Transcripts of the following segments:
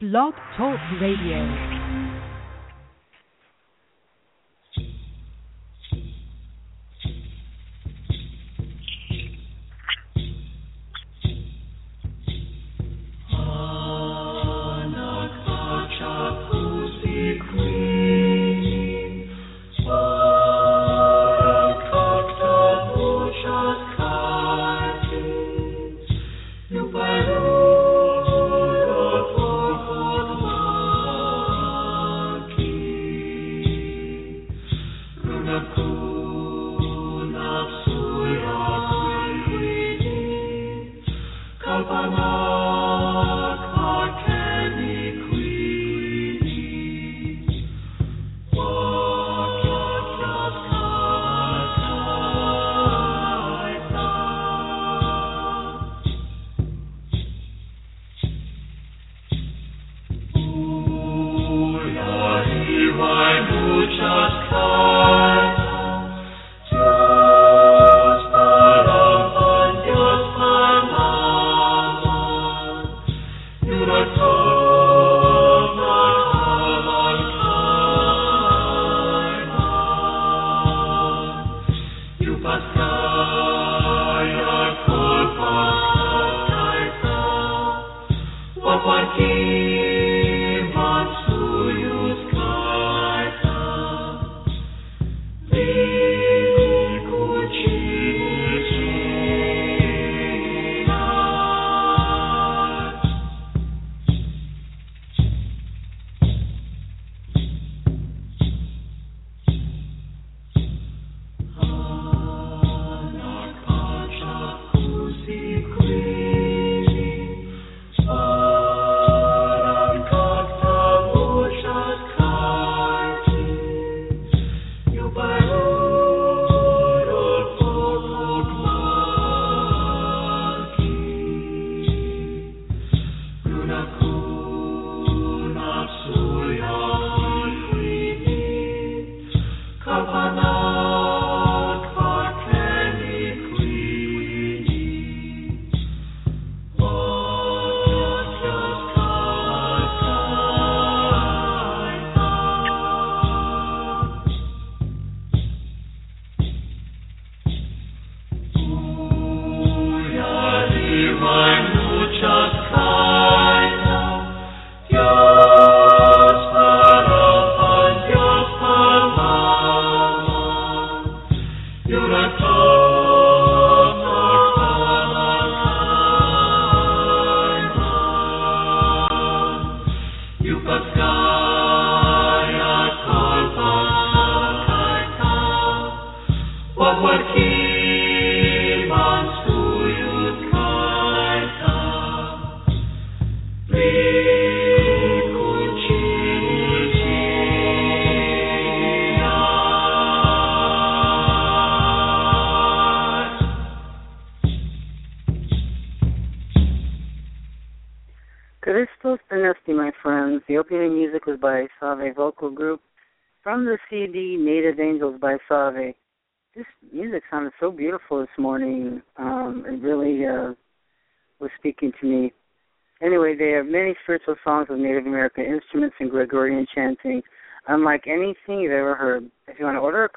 Blog Talk Radio.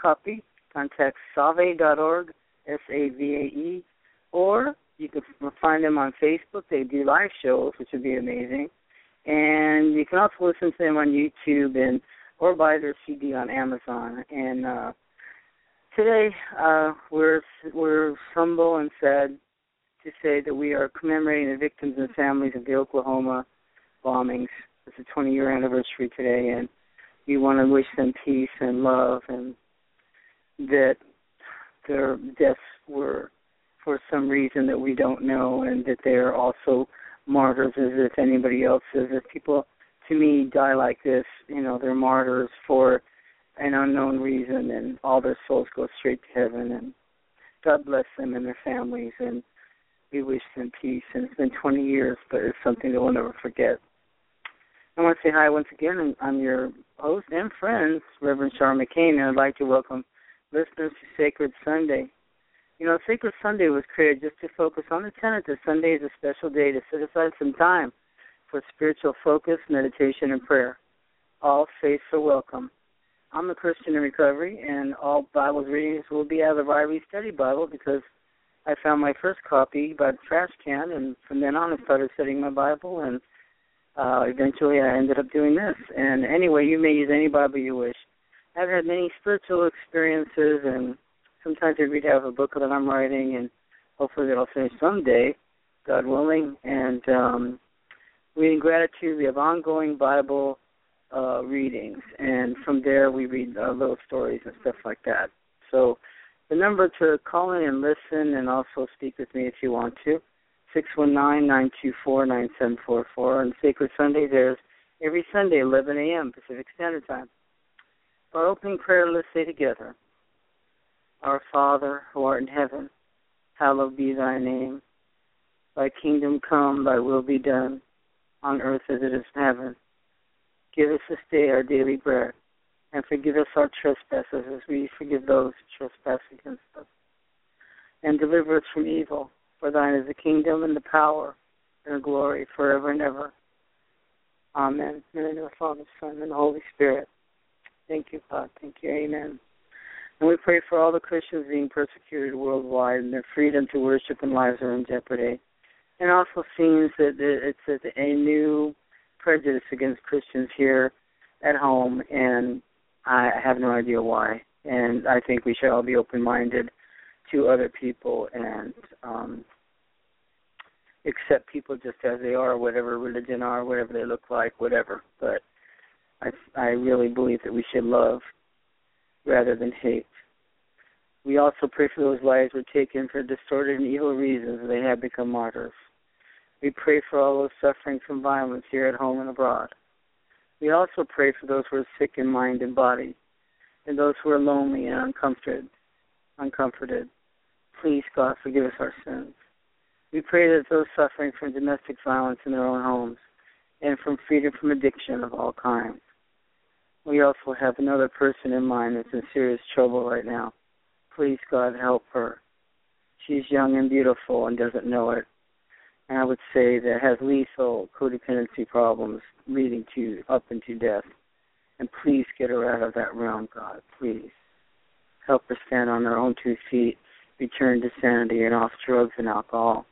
Copy, contact save.org, S-A-V-A-E, or you can find them on Facebook. They do live shows, which would be amazing. And you can also listen to them on YouTube and or buy their CD on Amazon. And uh, today uh, we're we're humble and sad to say that we are commemorating the victims and families of the Oklahoma bombings. It's a 20 year anniversary today, and we want to wish them peace and love, and that their deaths were for some reason that we don't know, and that they're also martyrs as if anybody else is. If people to me die like this, you know, they're martyrs for an unknown reason and all their souls go straight to heaven and God bless them and their families and we wish them peace and it's been 20 years but it's something that we'll never forget. I want to say hi once again. I'm your host and friend, Reverend Char McCain, and I'd like to welcome listeners to Sacred Sunday. You know, Sacred Sunday was created just to focus on the tenet that Sunday is a special day to set aside some time for spiritual focus, meditation, and prayer. All faiths are welcome. I'm a Christian in recovery, and all Bible readings will be out of the Ryrie Study Bible because I found my first copy by the trash can, and from then on I started studying my Bible, and uh, eventually I ended up doing this. And anyway, you may use any Bible you wish. I've had many spiritual experiences, and sometimes I read out of a book that I'm writing, and hopefully that'll finish someday, God willing. And um, reading gratitude, we have ongoing Bible uh, readings, and from there we read uh, little stories and stuff like that. So the number to call in and listen and also speak with me if you want to, six one nine nine two four nine seven four four. And Sacred Sunday there's every Sunday, 11 a.m. Pacific Standard Time. Our opening prayer, let's say together. Our Father, who art in heaven, hallowed be thy name. Thy kingdom come, thy will be done, on earth as it is in heaven. Give us this day our daily bread, and forgive us our trespasses as we forgive those who trespass against us. And deliver us from evil, for thine is the kingdom and the power and the glory forever and ever. Amen. In the name of the Father, Son, and the Holy Spirit. Thank you, God. Thank you. Amen. And we pray for all the Christians being persecuted worldwide and their freedom to worship and lives are in jeopardy. And also seems that it's a new prejudice against Christians here at home, and I have no idea why. And I think we should all be open-minded to other people and um, accept people just as they are, whatever religion are, whatever they look like, whatever. But I, I really believe that we should love rather than hate. We also pray for those lives were taken for distorted and evil reasons they have become martyrs. We pray for all those suffering from violence here at home and abroad. We also pray for those who are sick in mind and body, and those who are lonely and uncomforted. Uncomforted. Please, God, forgive us our sins. We pray that those suffering from domestic violence in their own homes and from freedom from addiction of all kinds. We also have another person in mind that's in serious trouble right now. Please, God, help her. She's young and beautiful and doesn't know it. And I would say that has lethal codependency problems leading to up into death. And please get her out of that realm, God. Please. Help her stand on her own two feet, return to sanity and off drugs and alcohol.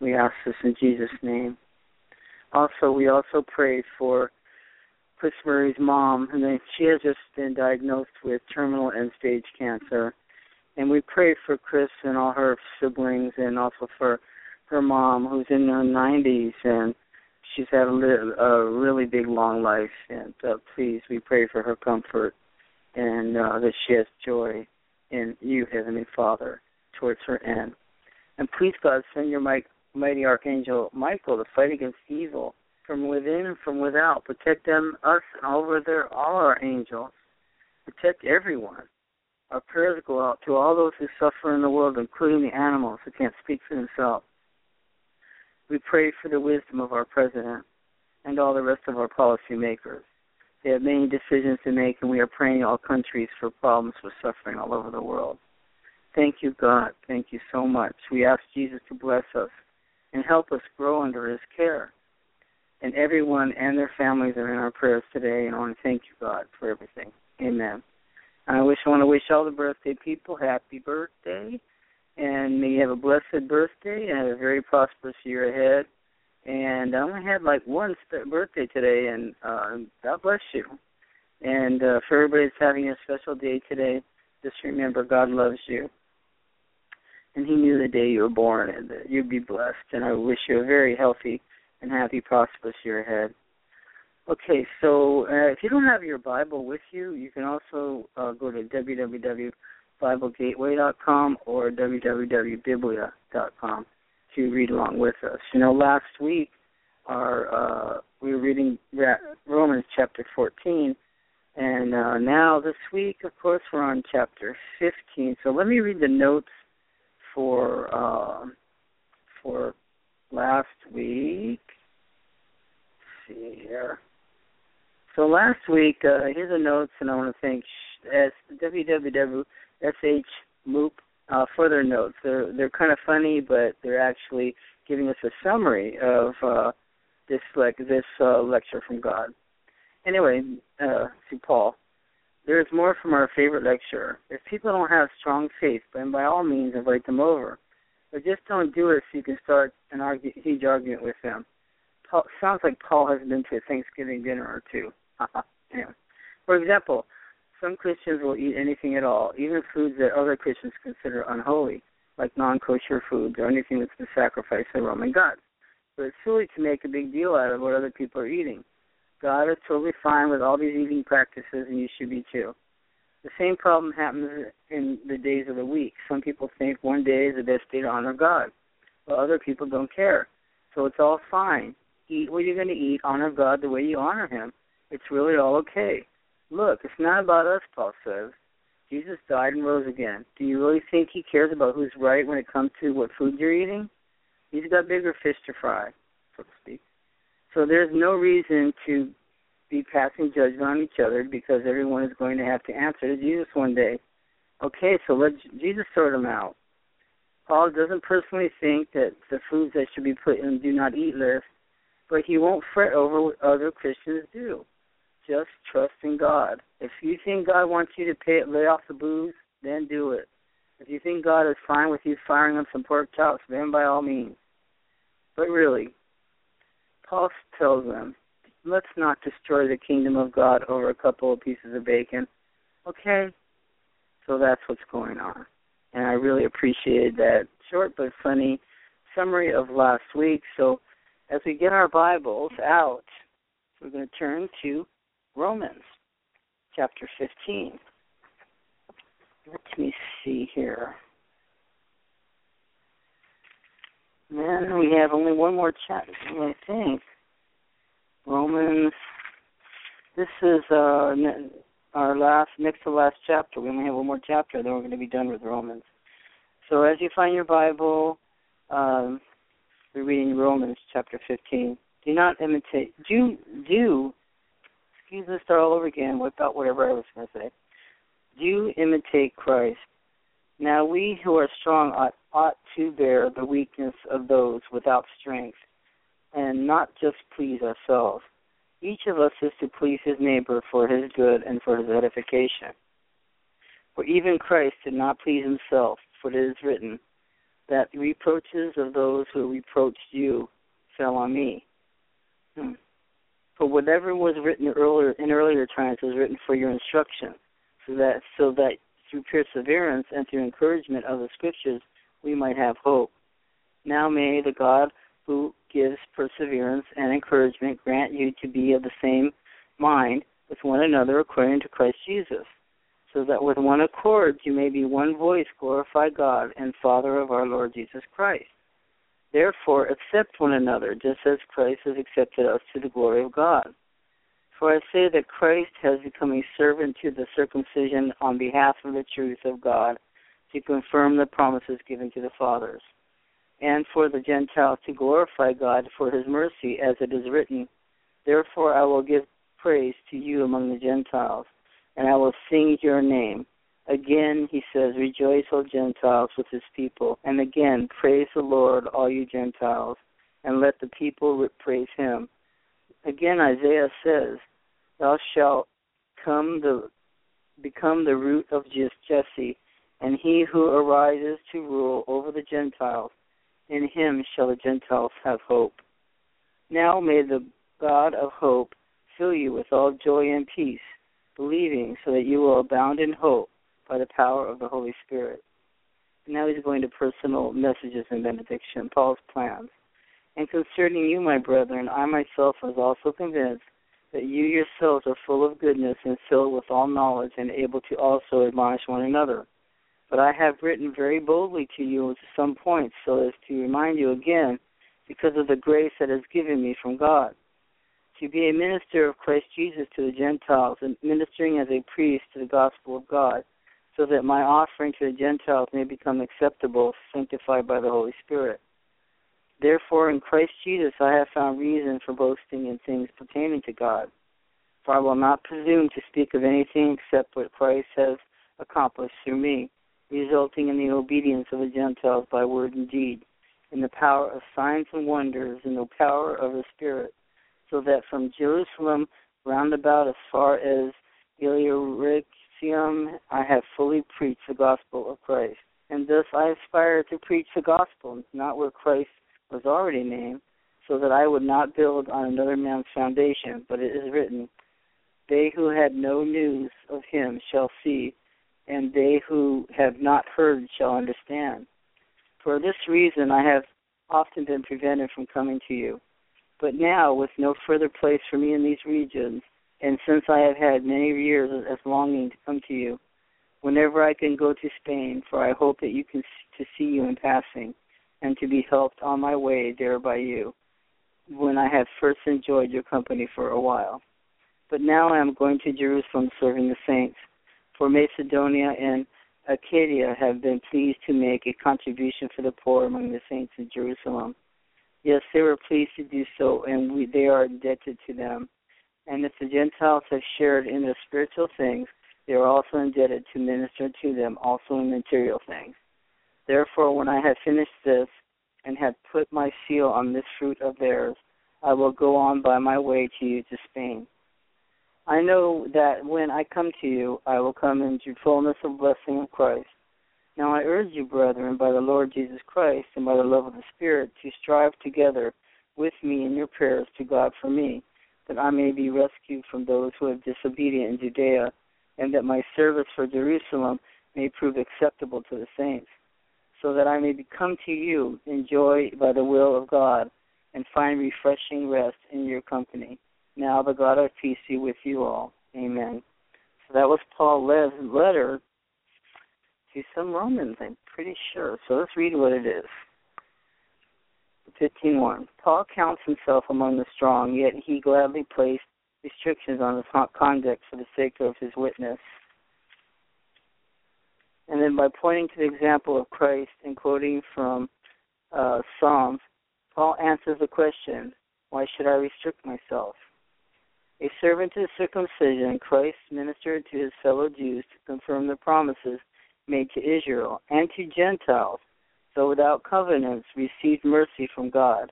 We ask this in Jesus' name. Also, we also pray for Chris Murray's mom, and she has just been diagnosed with terminal end stage cancer. And we pray for Chris and all her siblings, and also for her mom, who's in her 90s, and she's had a, li- a really big, long life. And uh, please, we pray for her comfort and uh, that she has joy in you, Heavenly Father, towards her end. And please, God, send your mighty archangel Michael to fight against evil from within and from without. Protect them, us, and of their all our angels. Protect everyone. Our prayers go out to all those who suffer in the world, including the animals who can't speak for themselves. We pray for the wisdom of our president and all the rest of our policymakers. They have many decisions to make, and we are praying all countries for problems with suffering all over the world. Thank you, God. Thank you so much. We ask Jesus to bless us and help us grow under his care. And everyone and their families are in our prayers today, and I want to thank you, God, for everything. Amen. I wish I want to wish all the birthday people happy birthday and may you have a blessed birthday and have a very prosperous year ahead. And I only had like one birthday today, and uh, God bless you. And uh, for everybody that's having a special day today, just remember God loves you. And He knew the day you were born, and that you'd be blessed. And I wish you a very healthy and happy, prosperous year ahead. Okay, so uh, if you don't have your Bible with you, you can also uh, go to www.biblegateway.com or www.biblia.com to read along with us. You know, last week our uh, we were reading Romans chapter 14, and uh, now this week, of course, we're on chapter 15. So let me read the notes for uh, for last week. See here. So last week, uh, here's the notes, and I want to thank as www SH Moop uh, further notes. They're they're kind of funny, but they're actually giving us a summary of uh, this like this uh, lecture from God. Anyway, uh, to Paul, there is more from our favorite lecturer. If people don't have strong faith, then by all means invite them over. But just don't do it so you can start an argue, huge argument with them. Paul, sounds like Paul has been to a Thanksgiving dinner or two. anyway. For example, some Christians will eat anything at all, even foods that other Christians consider unholy, like non-kosher foods or anything that's been sacrificed to Roman gods. But it's silly to make a big deal out of what other people are eating. God is totally fine with all these eating practices, and you should be too. The same problem happens in the days of the week. Some people think one day is the best day to honor God, while other people don't care. So it's all fine. Eat what you're going to eat, honor God the way you honor Him. It's really all okay. Look, it's not about us, Paul says. Jesus died and rose again. Do you really think He cares about who's right when it comes to what food you're eating? He's got bigger fish to fry, so to speak. So there's no reason to be passing judgment on each other because everyone is going to have to answer to Jesus one day. Okay, so let Jesus sort them out. Paul doesn't personally think that the foods that should be put in do not eat list, but he won't fret over what other Christians do. Just trust in God. If you think God wants you to pay, lay off the booze, then do it. If you think God is fine with you firing up some pork chops, then by all means. But really, Paul tells them, let's not destroy the kingdom of God over a couple of pieces of bacon. Okay? So that's what's going on. And I really appreciated that short but funny summary of last week. So as we get our Bibles out, we're going to turn to Romans chapter 15. Let me see here. Then we have only one more chapter, I think. Romans. This is uh, our last, next to last chapter. We only have one more chapter, then we're going to be done with Romans. So as you find your Bible, um, we're reading Romans chapter 15. Do not imitate. Do do. Excuse me. Start all over again without whatever I was going to say. Do imitate Christ now we who are strong ought, ought to bear the weakness of those without strength, and not just please ourselves. Each of us is to please his neighbor for his good and for his edification. For even Christ did not please himself, for it is written, that the reproaches of those who reproached you fell on me. Hmm. For whatever was written earlier in earlier times was written for your instruction, so that so that through perseverance and through encouragement of the scriptures, we might have hope. Now may the God who gives perseverance and encouragement grant you to be of the same mind with one another according to Christ Jesus, so that with one accord you may be one voice glorify God and Father of our Lord Jesus Christ. Therefore, accept one another, just as Christ has accepted us to the glory of God. For I say that Christ has become a servant to the circumcision on behalf of the truth of God to confirm the promises given to the fathers, and for the Gentiles to glorify God for his mercy, as it is written, Therefore I will give praise to you among the Gentiles, and I will sing your name. Again, he says, Rejoice, O Gentiles, with his people. And again, praise the Lord, all you Gentiles, and let the people praise him. Again, Isaiah says, Thou shalt come the become the root of Jesse, and he who arises to rule over the Gentiles. In him shall the Gentiles have hope. Now may the God of hope fill you with all joy and peace, believing, so that you will abound in hope by the power of the Holy Spirit. now he's going to personal messages and benediction, Paul's plans. And concerning you, my brethren, I myself was also convinced that you yourselves are full of goodness and filled with all knowledge and able to also admonish one another. But I have written very boldly to you to some points so as to remind you again, because of the grace that is given me from God, to be a minister of Christ Jesus to the Gentiles and ministering as a priest to the gospel of God, so that my offering to the Gentiles may become acceptable, sanctified by the Holy Spirit. Therefore, in Christ Jesus, I have found reason for boasting in things pertaining to God. For I will not presume to speak of anything except what Christ has accomplished through me, resulting in the obedience of the Gentiles by word and deed, in the power of signs and wonders, in the power of the Spirit, so that from Jerusalem round about as far as Illyricum I have fully preached the gospel of Christ. And thus I aspire to preach the gospel, not where Christ was already named, so that I would not build on another man's foundation, but it is written, They who had no news of him shall see, and they who have not heard shall understand. For this reason I have often been prevented from coming to you. But now, with no further place for me in these regions, and since I have had many years as longing to come to you, whenever I can go to Spain, for I hope that you can to see you in passing, and to be helped on my way there by you, when I have first enjoyed your company for a while. But now I am going to Jerusalem serving the saints, for Macedonia and Achaia have been pleased to make a contribution for the poor among the saints in Jerusalem. Yes, they were pleased to do so, and we, they are indebted to them. And if the Gentiles have shared in the spiritual things, they are also indebted to minister to them also in material things. Therefore, when I have finished this and have put my seal on this fruit of theirs, I will go on by my way to you to Spain. I know that when I come to you, I will come into fullness of blessing of Christ. Now I urge you, brethren, by the Lord Jesus Christ and by the love of the Spirit, to strive together with me in your prayers to God for me, that I may be rescued from those who are disobedient in Judea, and that my service for Jerusalem may prove acceptable to the saints, so that I may become to you in joy by the will of God, and find refreshing rest in your company. Now the God of peace be with you all. Amen. So that was Paul's letter to some Romans, I'm pretty sure. So let's read what it is. 15.1. Paul counts himself among the strong, yet he gladly placed restrictions on his conduct for the sake of his witness. And then by pointing to the example of Christ and quoting from uh, Psalms, Paul answers the question, why should I restrict myself? A servant to circumcision, Christ ministered to his fellow Jews to confirm the promises made to Israel and to Gentiles, though without covenants, received mercy from God.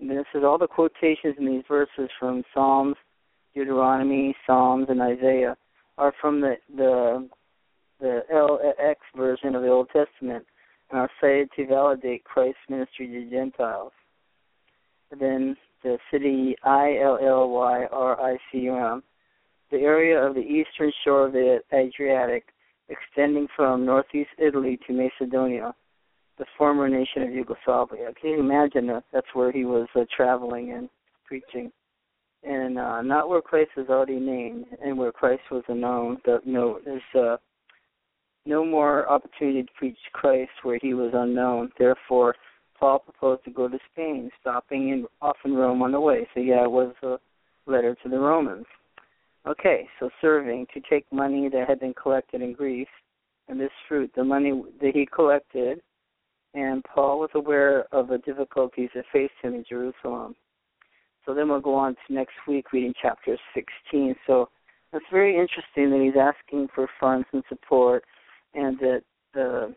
And this is all the quotations in these verses from Psalms, Deuteronomy, Psalms, and Isaiah are from the the the LX version of the Old Testament and are cited to validate Christ's ministry to Gentiles. And then the city I L L Y R I C U M, the area of the eastern shore of the Adriatic, extending from northeast Italy to Macedonia, the former nation of Yugoslavia. Can you imagine that? That's where he was uh, traveling and preaching, and uh, not where Christ is already named, and where Christ was unknown. The, no, there's uh, no more opportunity to preach Christ where he was unknown. Therefore, Paul proposed to go to Spain, stopping in off in Rome on the way. So yeah, it was a letter to the Romans. Okay, so serving to take money that had been collected in Greece, and this fruit, the money that he collected, and Paul was aware of the difficulties that faced him in Jerusalem. So then we'll go on to next week reading chapter 16. So it's very interesting that he's asking for funds and support, and that the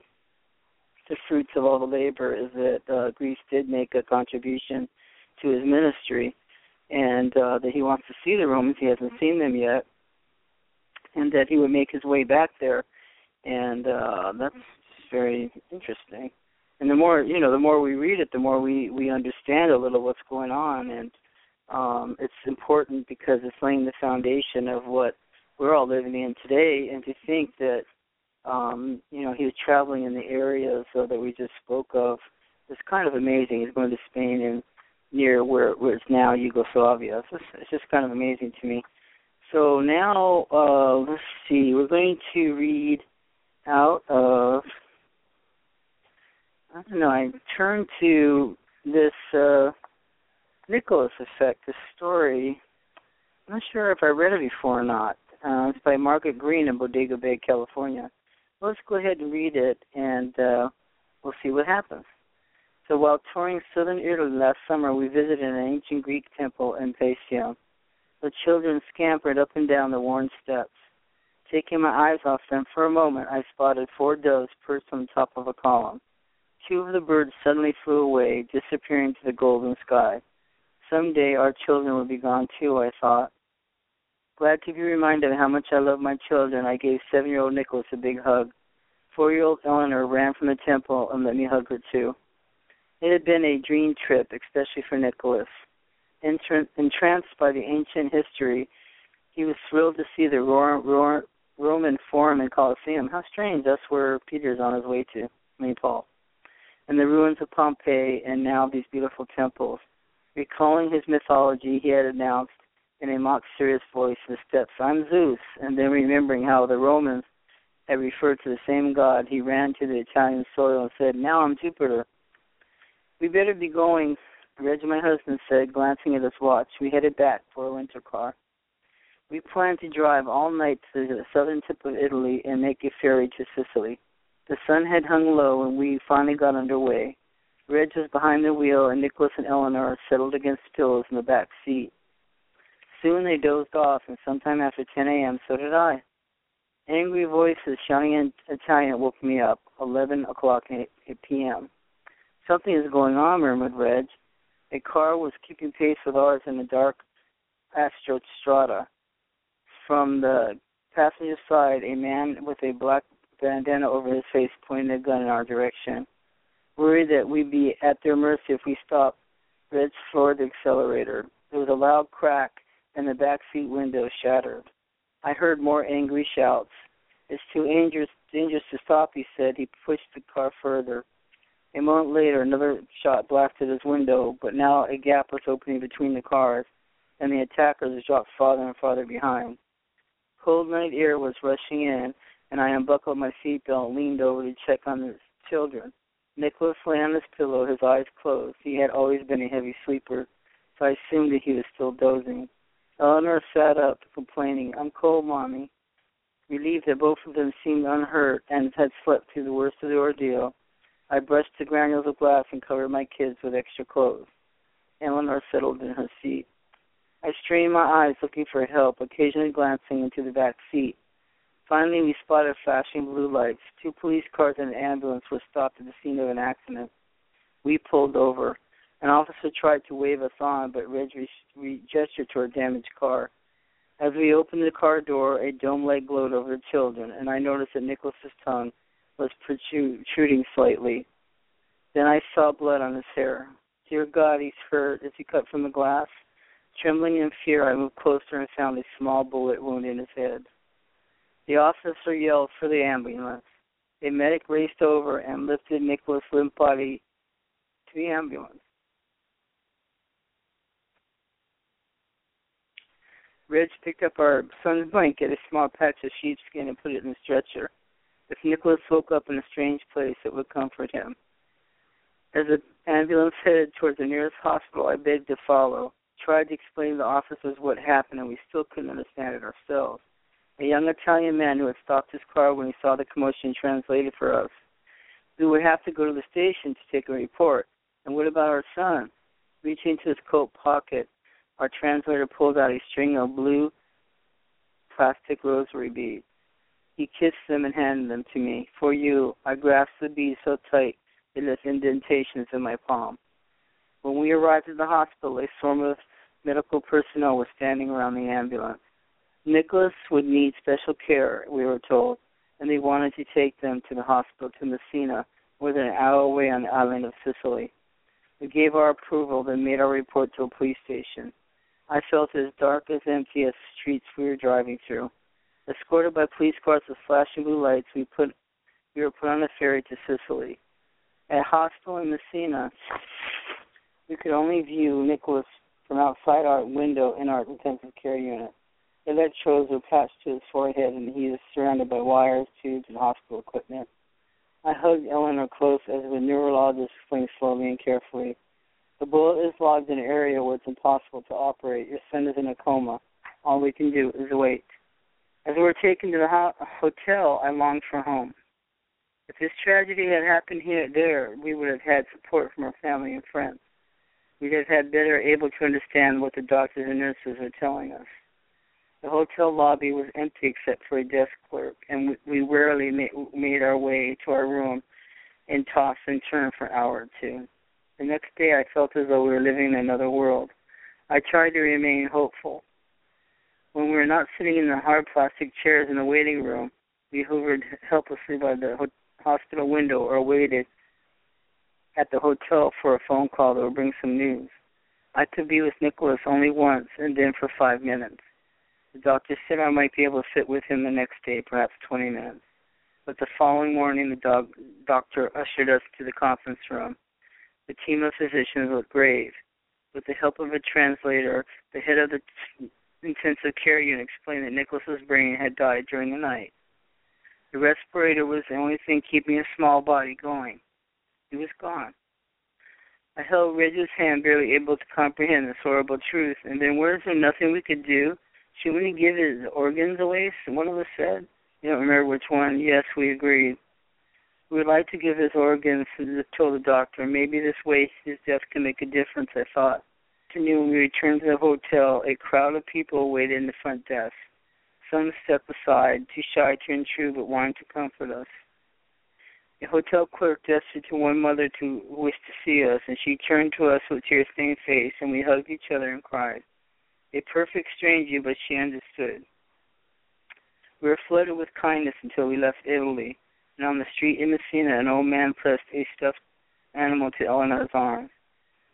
the fruits of all the labor is that uh, Greece did make a contribution to his ministry, and uh, that he wants to see the Romans. He hasn't seen them yet, and that he would make his way back there, and uh, that's very interesting. And the more you know, the more we read it, the more we we understand a little what's going on, and um, it's important because it's laying the foundation of what we're all living in today. And to think that um, you know, he was traveling in the areas uh, that we just spoke of. It's kind of amazing. He's going to Spain and near where, where it's now Yugoslavia. It's just, it's just kind of amazing to me. So now, uh, let's see. We're going to read out of. I don't know. I turned to this uh, Nicholas effect, this story. I'm not sure if I read it before or not. Uh, it's by Margaret Green in Bodega Bay, California let's go ahead and read it, and uh, we'll see what happens. So while touring southern Italy last summer, we visited an ancient Greek temple in Paestum. The children scampered up and down the worn steps. Taking my eyes off them for a moment, I spotted four doves perched on top of a column. Two of the birds suddenly flew away, disappearing to the golden sky. Some day our children will be gone too, I thought. Glad to be reminded of how much I love my children, I gave seven year old Nicholas a big hug. Four year old Eleanor ran from the temple and let me hug her too. It had been a dream trip, especially for Nicholas. Entranced by the ancient history, he was thrilled to see the Roman Forum and Colosseum. How strange! That's where Peter's on his way to, I mean Paul. And the ruins of Pompeii, and now these beautiful temples. Recalling his mythology, he had announced in a mock serious voice the steps, I'm Zeus. And then remembering how the Romans had referred to the same god, he ran to the Italian soil and said, Now I'm Jupiter. We better be going, Reg, my husband said, glancing at his watch. We headed back for a winter car. We planned to drive all night to the southern tip of Italy and make a ferry to Sicily. The sun had hung low and we finally got underway. Reg was behind the wheel and Nicholas and Eleanor settled against pillows in the back seat. Soon they dozed off, and sometime after 10 a.m., so did I. Angry voices shouting in Italian woke me up. 11 o'clock p.m. Something is going on, murmured Reg. A car was keeping pace with ours in the dark Astro Strada. From the passenger side, a man with a black bandana over his face pointed a gun in our direction. Worried that we'd be at their mercy if we stopped, Reg floored the accelerator. There was a loud crack, and the back seat window shattered. I heard more angry shouts. It's too dangerous, dangerous to stop, he said. He pushed the car further. A moment later, another shot blasted his window, but now a gap was opening between the cars, and the attackers dropped farther and farther behind. Cold night air was rushing in, and I unbuckled my seatbelt and leaned over to check on the children. Nicholas lay on his pillow, his eyes closed. He had always been a heavy sleeper, so I assumed that he was still dozing. Eleanor sat up, complaining, I'm cold, Mommy. Relieved that both of them seemed unhurt and had slept through the worst of the ordeal, I brushed the granules of glass and covered my kids with extra clothes. Eleanor settled in her seat. I strained my eyes looking for help, occasionally glancing into the back seat. Finally, we spotted flashing blue lights. Two police cars and an ambulance were stopped at the scene of an accident. We pulled over. An officer tried to wave us on, but Reg re- gestured to our damaged car. As we opened the car door, a dome light glowed over the children, and I noticed that Nicholas's tongue was protruding slightly. Then I saw blood on his hair. Dear God, he's hurt as he cut from the glass. Trembling in fear, I moved closer and found a small bullet wound in his head. The officer yelled for the ambulance. A medic raced over and lifted Nicholas' limp body to the ambulance. Reg picked up our son's blanket, a small patch of sheepskin, and put it in the stretcher. If Nicholas woke up in a strange place, it would comfort him. As the ambulance headed towards the nearest hospital, I begged to follow. Tried to explain to the officers what happened, and we still couldn't understand it ourselves. A young Italian man who had stopped his car when he saw the commotion translated for us. We would have to go to the station to take a report. And what about our son? Reaching into his coat pocket, our translator pulled out a string of blue plastic rosary beads. He kissed them and handed them to me. For you, I grasped the beads so tight it left indentations in my palm. When we arrived at the hospital, a swarm of medical personnel was standing around the ambulance. Nicholas would need special care, we were told, and they wanted to take them to the hospital to Messina, more than an hour away on the island of Sicily. We gave our approval, then made our report to a police station. I felt as dark as empty as the streets we were driving through. Escorted by police cars with flashing blue lights, we put we were put on a ferry to Sicily. At hospital in Messina, we could only view Nicholas from outside our window in our intensive care unit. Electrodes were patched to his forehead, and he was surrounded by wires, tubes, and hospital equipment. I hugged Eleanor close as the neurologist explained slowly and carefully. The bullet is lodged in an area where it's impossible to operate. Your son is in a coma. All we can do is wait. As we were taken to the ho- hotel, I longed for home. If this tragedy had happened here there, we would have had support from our family and friends. We'd have had better able to understand what the doctors and nurses are telling us. The hotel lobby was empty except for a desk clerk, and we we rarely made our way to our room and toss and turned for an hour or two. The next day I felt as though we were living in another world. I tried to remain hopeful. When we were not sitting in the hard plastic chairs in the waiting mm-hmm. room, we hovered helplessly by the ho- hospital window or waited at the hotel for a phone call that would bring some news. I could be with Nicholas only once and then for five minutes. The doctor said I might be able to sit with him the next day, perhaps 20 minutes. But the following morning, the dog, doctor ushered us to the conference room. The team of physicians looked grave. With the help of a translator, the head of the t- intensive care unit explained that Nicholas's brain had died during the night. The respirator was the only thing keeping his small body going. He was gone. I held Reg's hand, barely able to comprehend this horrible truth. And then, was there nothing we could do? Should we give his organs away? One of us said. You don't remember which one. Yes, we agreed. We would like to give his organs, told the doctor. Maybe this way his death can make a difference, I thought. Afternoon, we returned to the hotel. A crowd of people waited in the front desk. Some stepped aside, too shy to intrude, but wanting to comfort us. The hotel clerk gestured to one mother to wish to see us, and she turned to us with tear-stained face, and we hugged each other and cried. A perfect stranger, but she understood. We were flooded with kindness until we left Italy, and on the street in Messina, an old man pressed a stuffed animal to Eleanor's arms.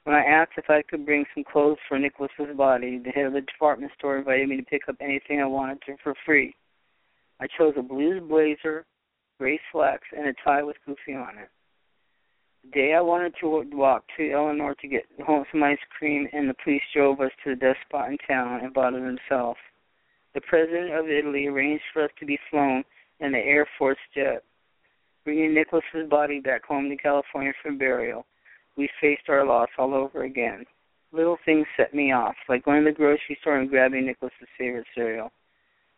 When I asked if I could bring some clothes for Nicholas's body, the head of the department store invited me to pick up anything I wanted to for free. I chose a blue blazer, gray slacks, and a tie with Goofy on it. The day I wanted to walk to Eleanor to get home some ice cream, and the police drove us to the best spot in town and bought it himself. The president of Italy arranged for us to be flown in the Air Force jet, bringing Nicholas's body back home to California for burial. We faced our loss all over again. Little things set me off, like going to the grocery store and grabbing Nicholas's favorite cereal.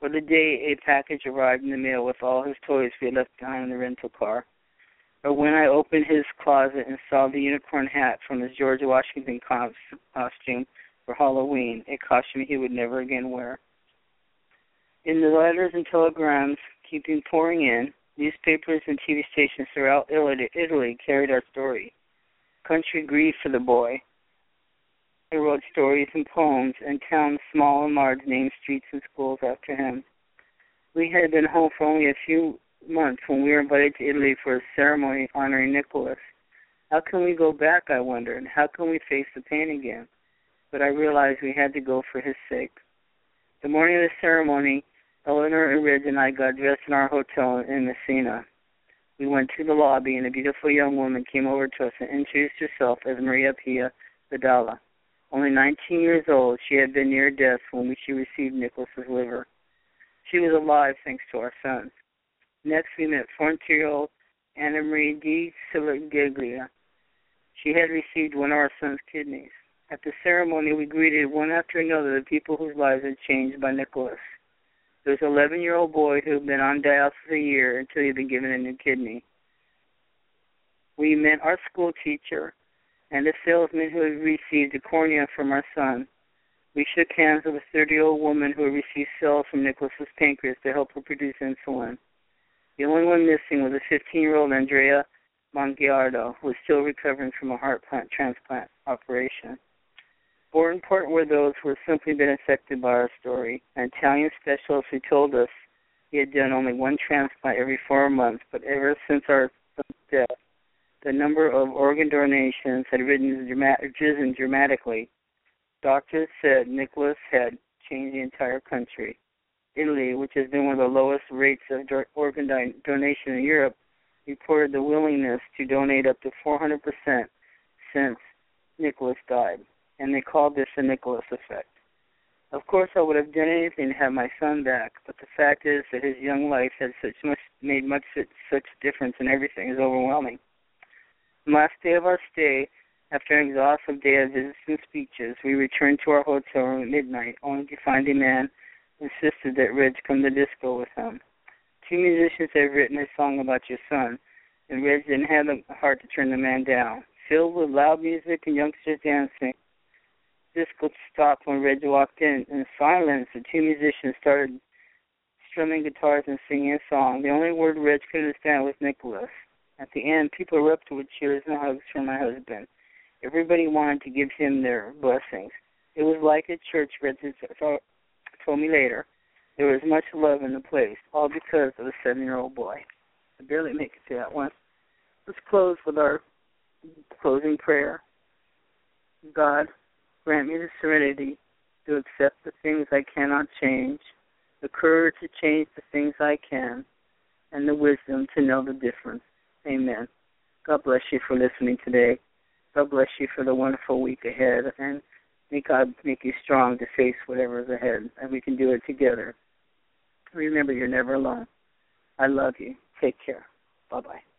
Or the day a package arrived in the mail with all his toys we had left behind in the rental car. Or when I opened his closet and saw the unicorn hat from his George Washington costume for Halloween, a costume he would never again wear. In the letters and telegrams keeping pouring in, newspapers and TV stations throughout Italy carried our story. Country grieved for the boy. I wrote stories and poems, and towns small and large named streets and schools after him. We had been home for only a few months when we were invited to Italy for a ceremony honoring Nicholas. How can we go back, I wondered? How can we face the pain again? But I realized we had to go for his sake. The morning of the ceremony, Eleanor and Reg and I got dressed in our hotel in Messina. We went to the lobby, and a beautiful young woman came over to us and introduced herself as Maria Pia Vidala. Only 19 years old, she had been near death when she received Nicholas's liver. She was alive thanks to our sons. Next, we met 14-year-old Anna Marie Di Silaglia. She had received one of our son's kidneys. At the ceremony, we greeted one after another the people whose lives had changed by Nicholas. An 11 year old boy who had been on dialysis a year until he had been given a new kidney. We met our school teacher and a salesman who had received a cornea from our son. We shook hands with a 30 year old woman who had received cells from Nicholas's pancreas to help her produce insulin. The only one missing was a 15 year old Andrea Mongiardo, who was still recovering from a heart transplant operation. Important were those who had simply been affected by our story. An Italian specialist who told us he had done only one transplant every four months, but ever since our death, the number of organ donations had risen, risen dramatically. Doctors said Nicholas had changed the entire country. Italy, which has been one of the lowest rates of organ donation in Europe, reported the willingness to donate up to 400% since Nicholas died and they called this the Nicholas effect. Of course, I would have done anything to have my son back, but the fact is that his young life had such much made much such difference in everything is overwhelming. The last day of our stay, after an exhaustive day of visits and speeches, we returned to our hotel room at midnight, only to find a man insisted that Reg come to disco with him. Two musicians had written a song about your son, and Reg didn't have the heart to turn the man down. Filled with loud music and youngsters dancing, disco stopped when Reg walked in. In silence, the two musicians started strumming guitars and singing a song. The only word Reg could understand was Nicholas. At the end, people erupted with cheers and hugs from my husband. Everybody wanted to give him their blessings. It was like a church, Reggie told me later. There was much love in the place, all because of a seven year old boy. I barely make it to that one. Let's close with our closing prayer. God, grant me the serenity to accept the things I cannot change, the courage to change the things I can, and the wisdom to know the difference. Amen. God bless you for listening today. God bless you for the wonderful week ahead, and may God make you strong to face whatever is ahead, and we can do it together. Remember, you're never alone. I love you. Take care. Bye bye.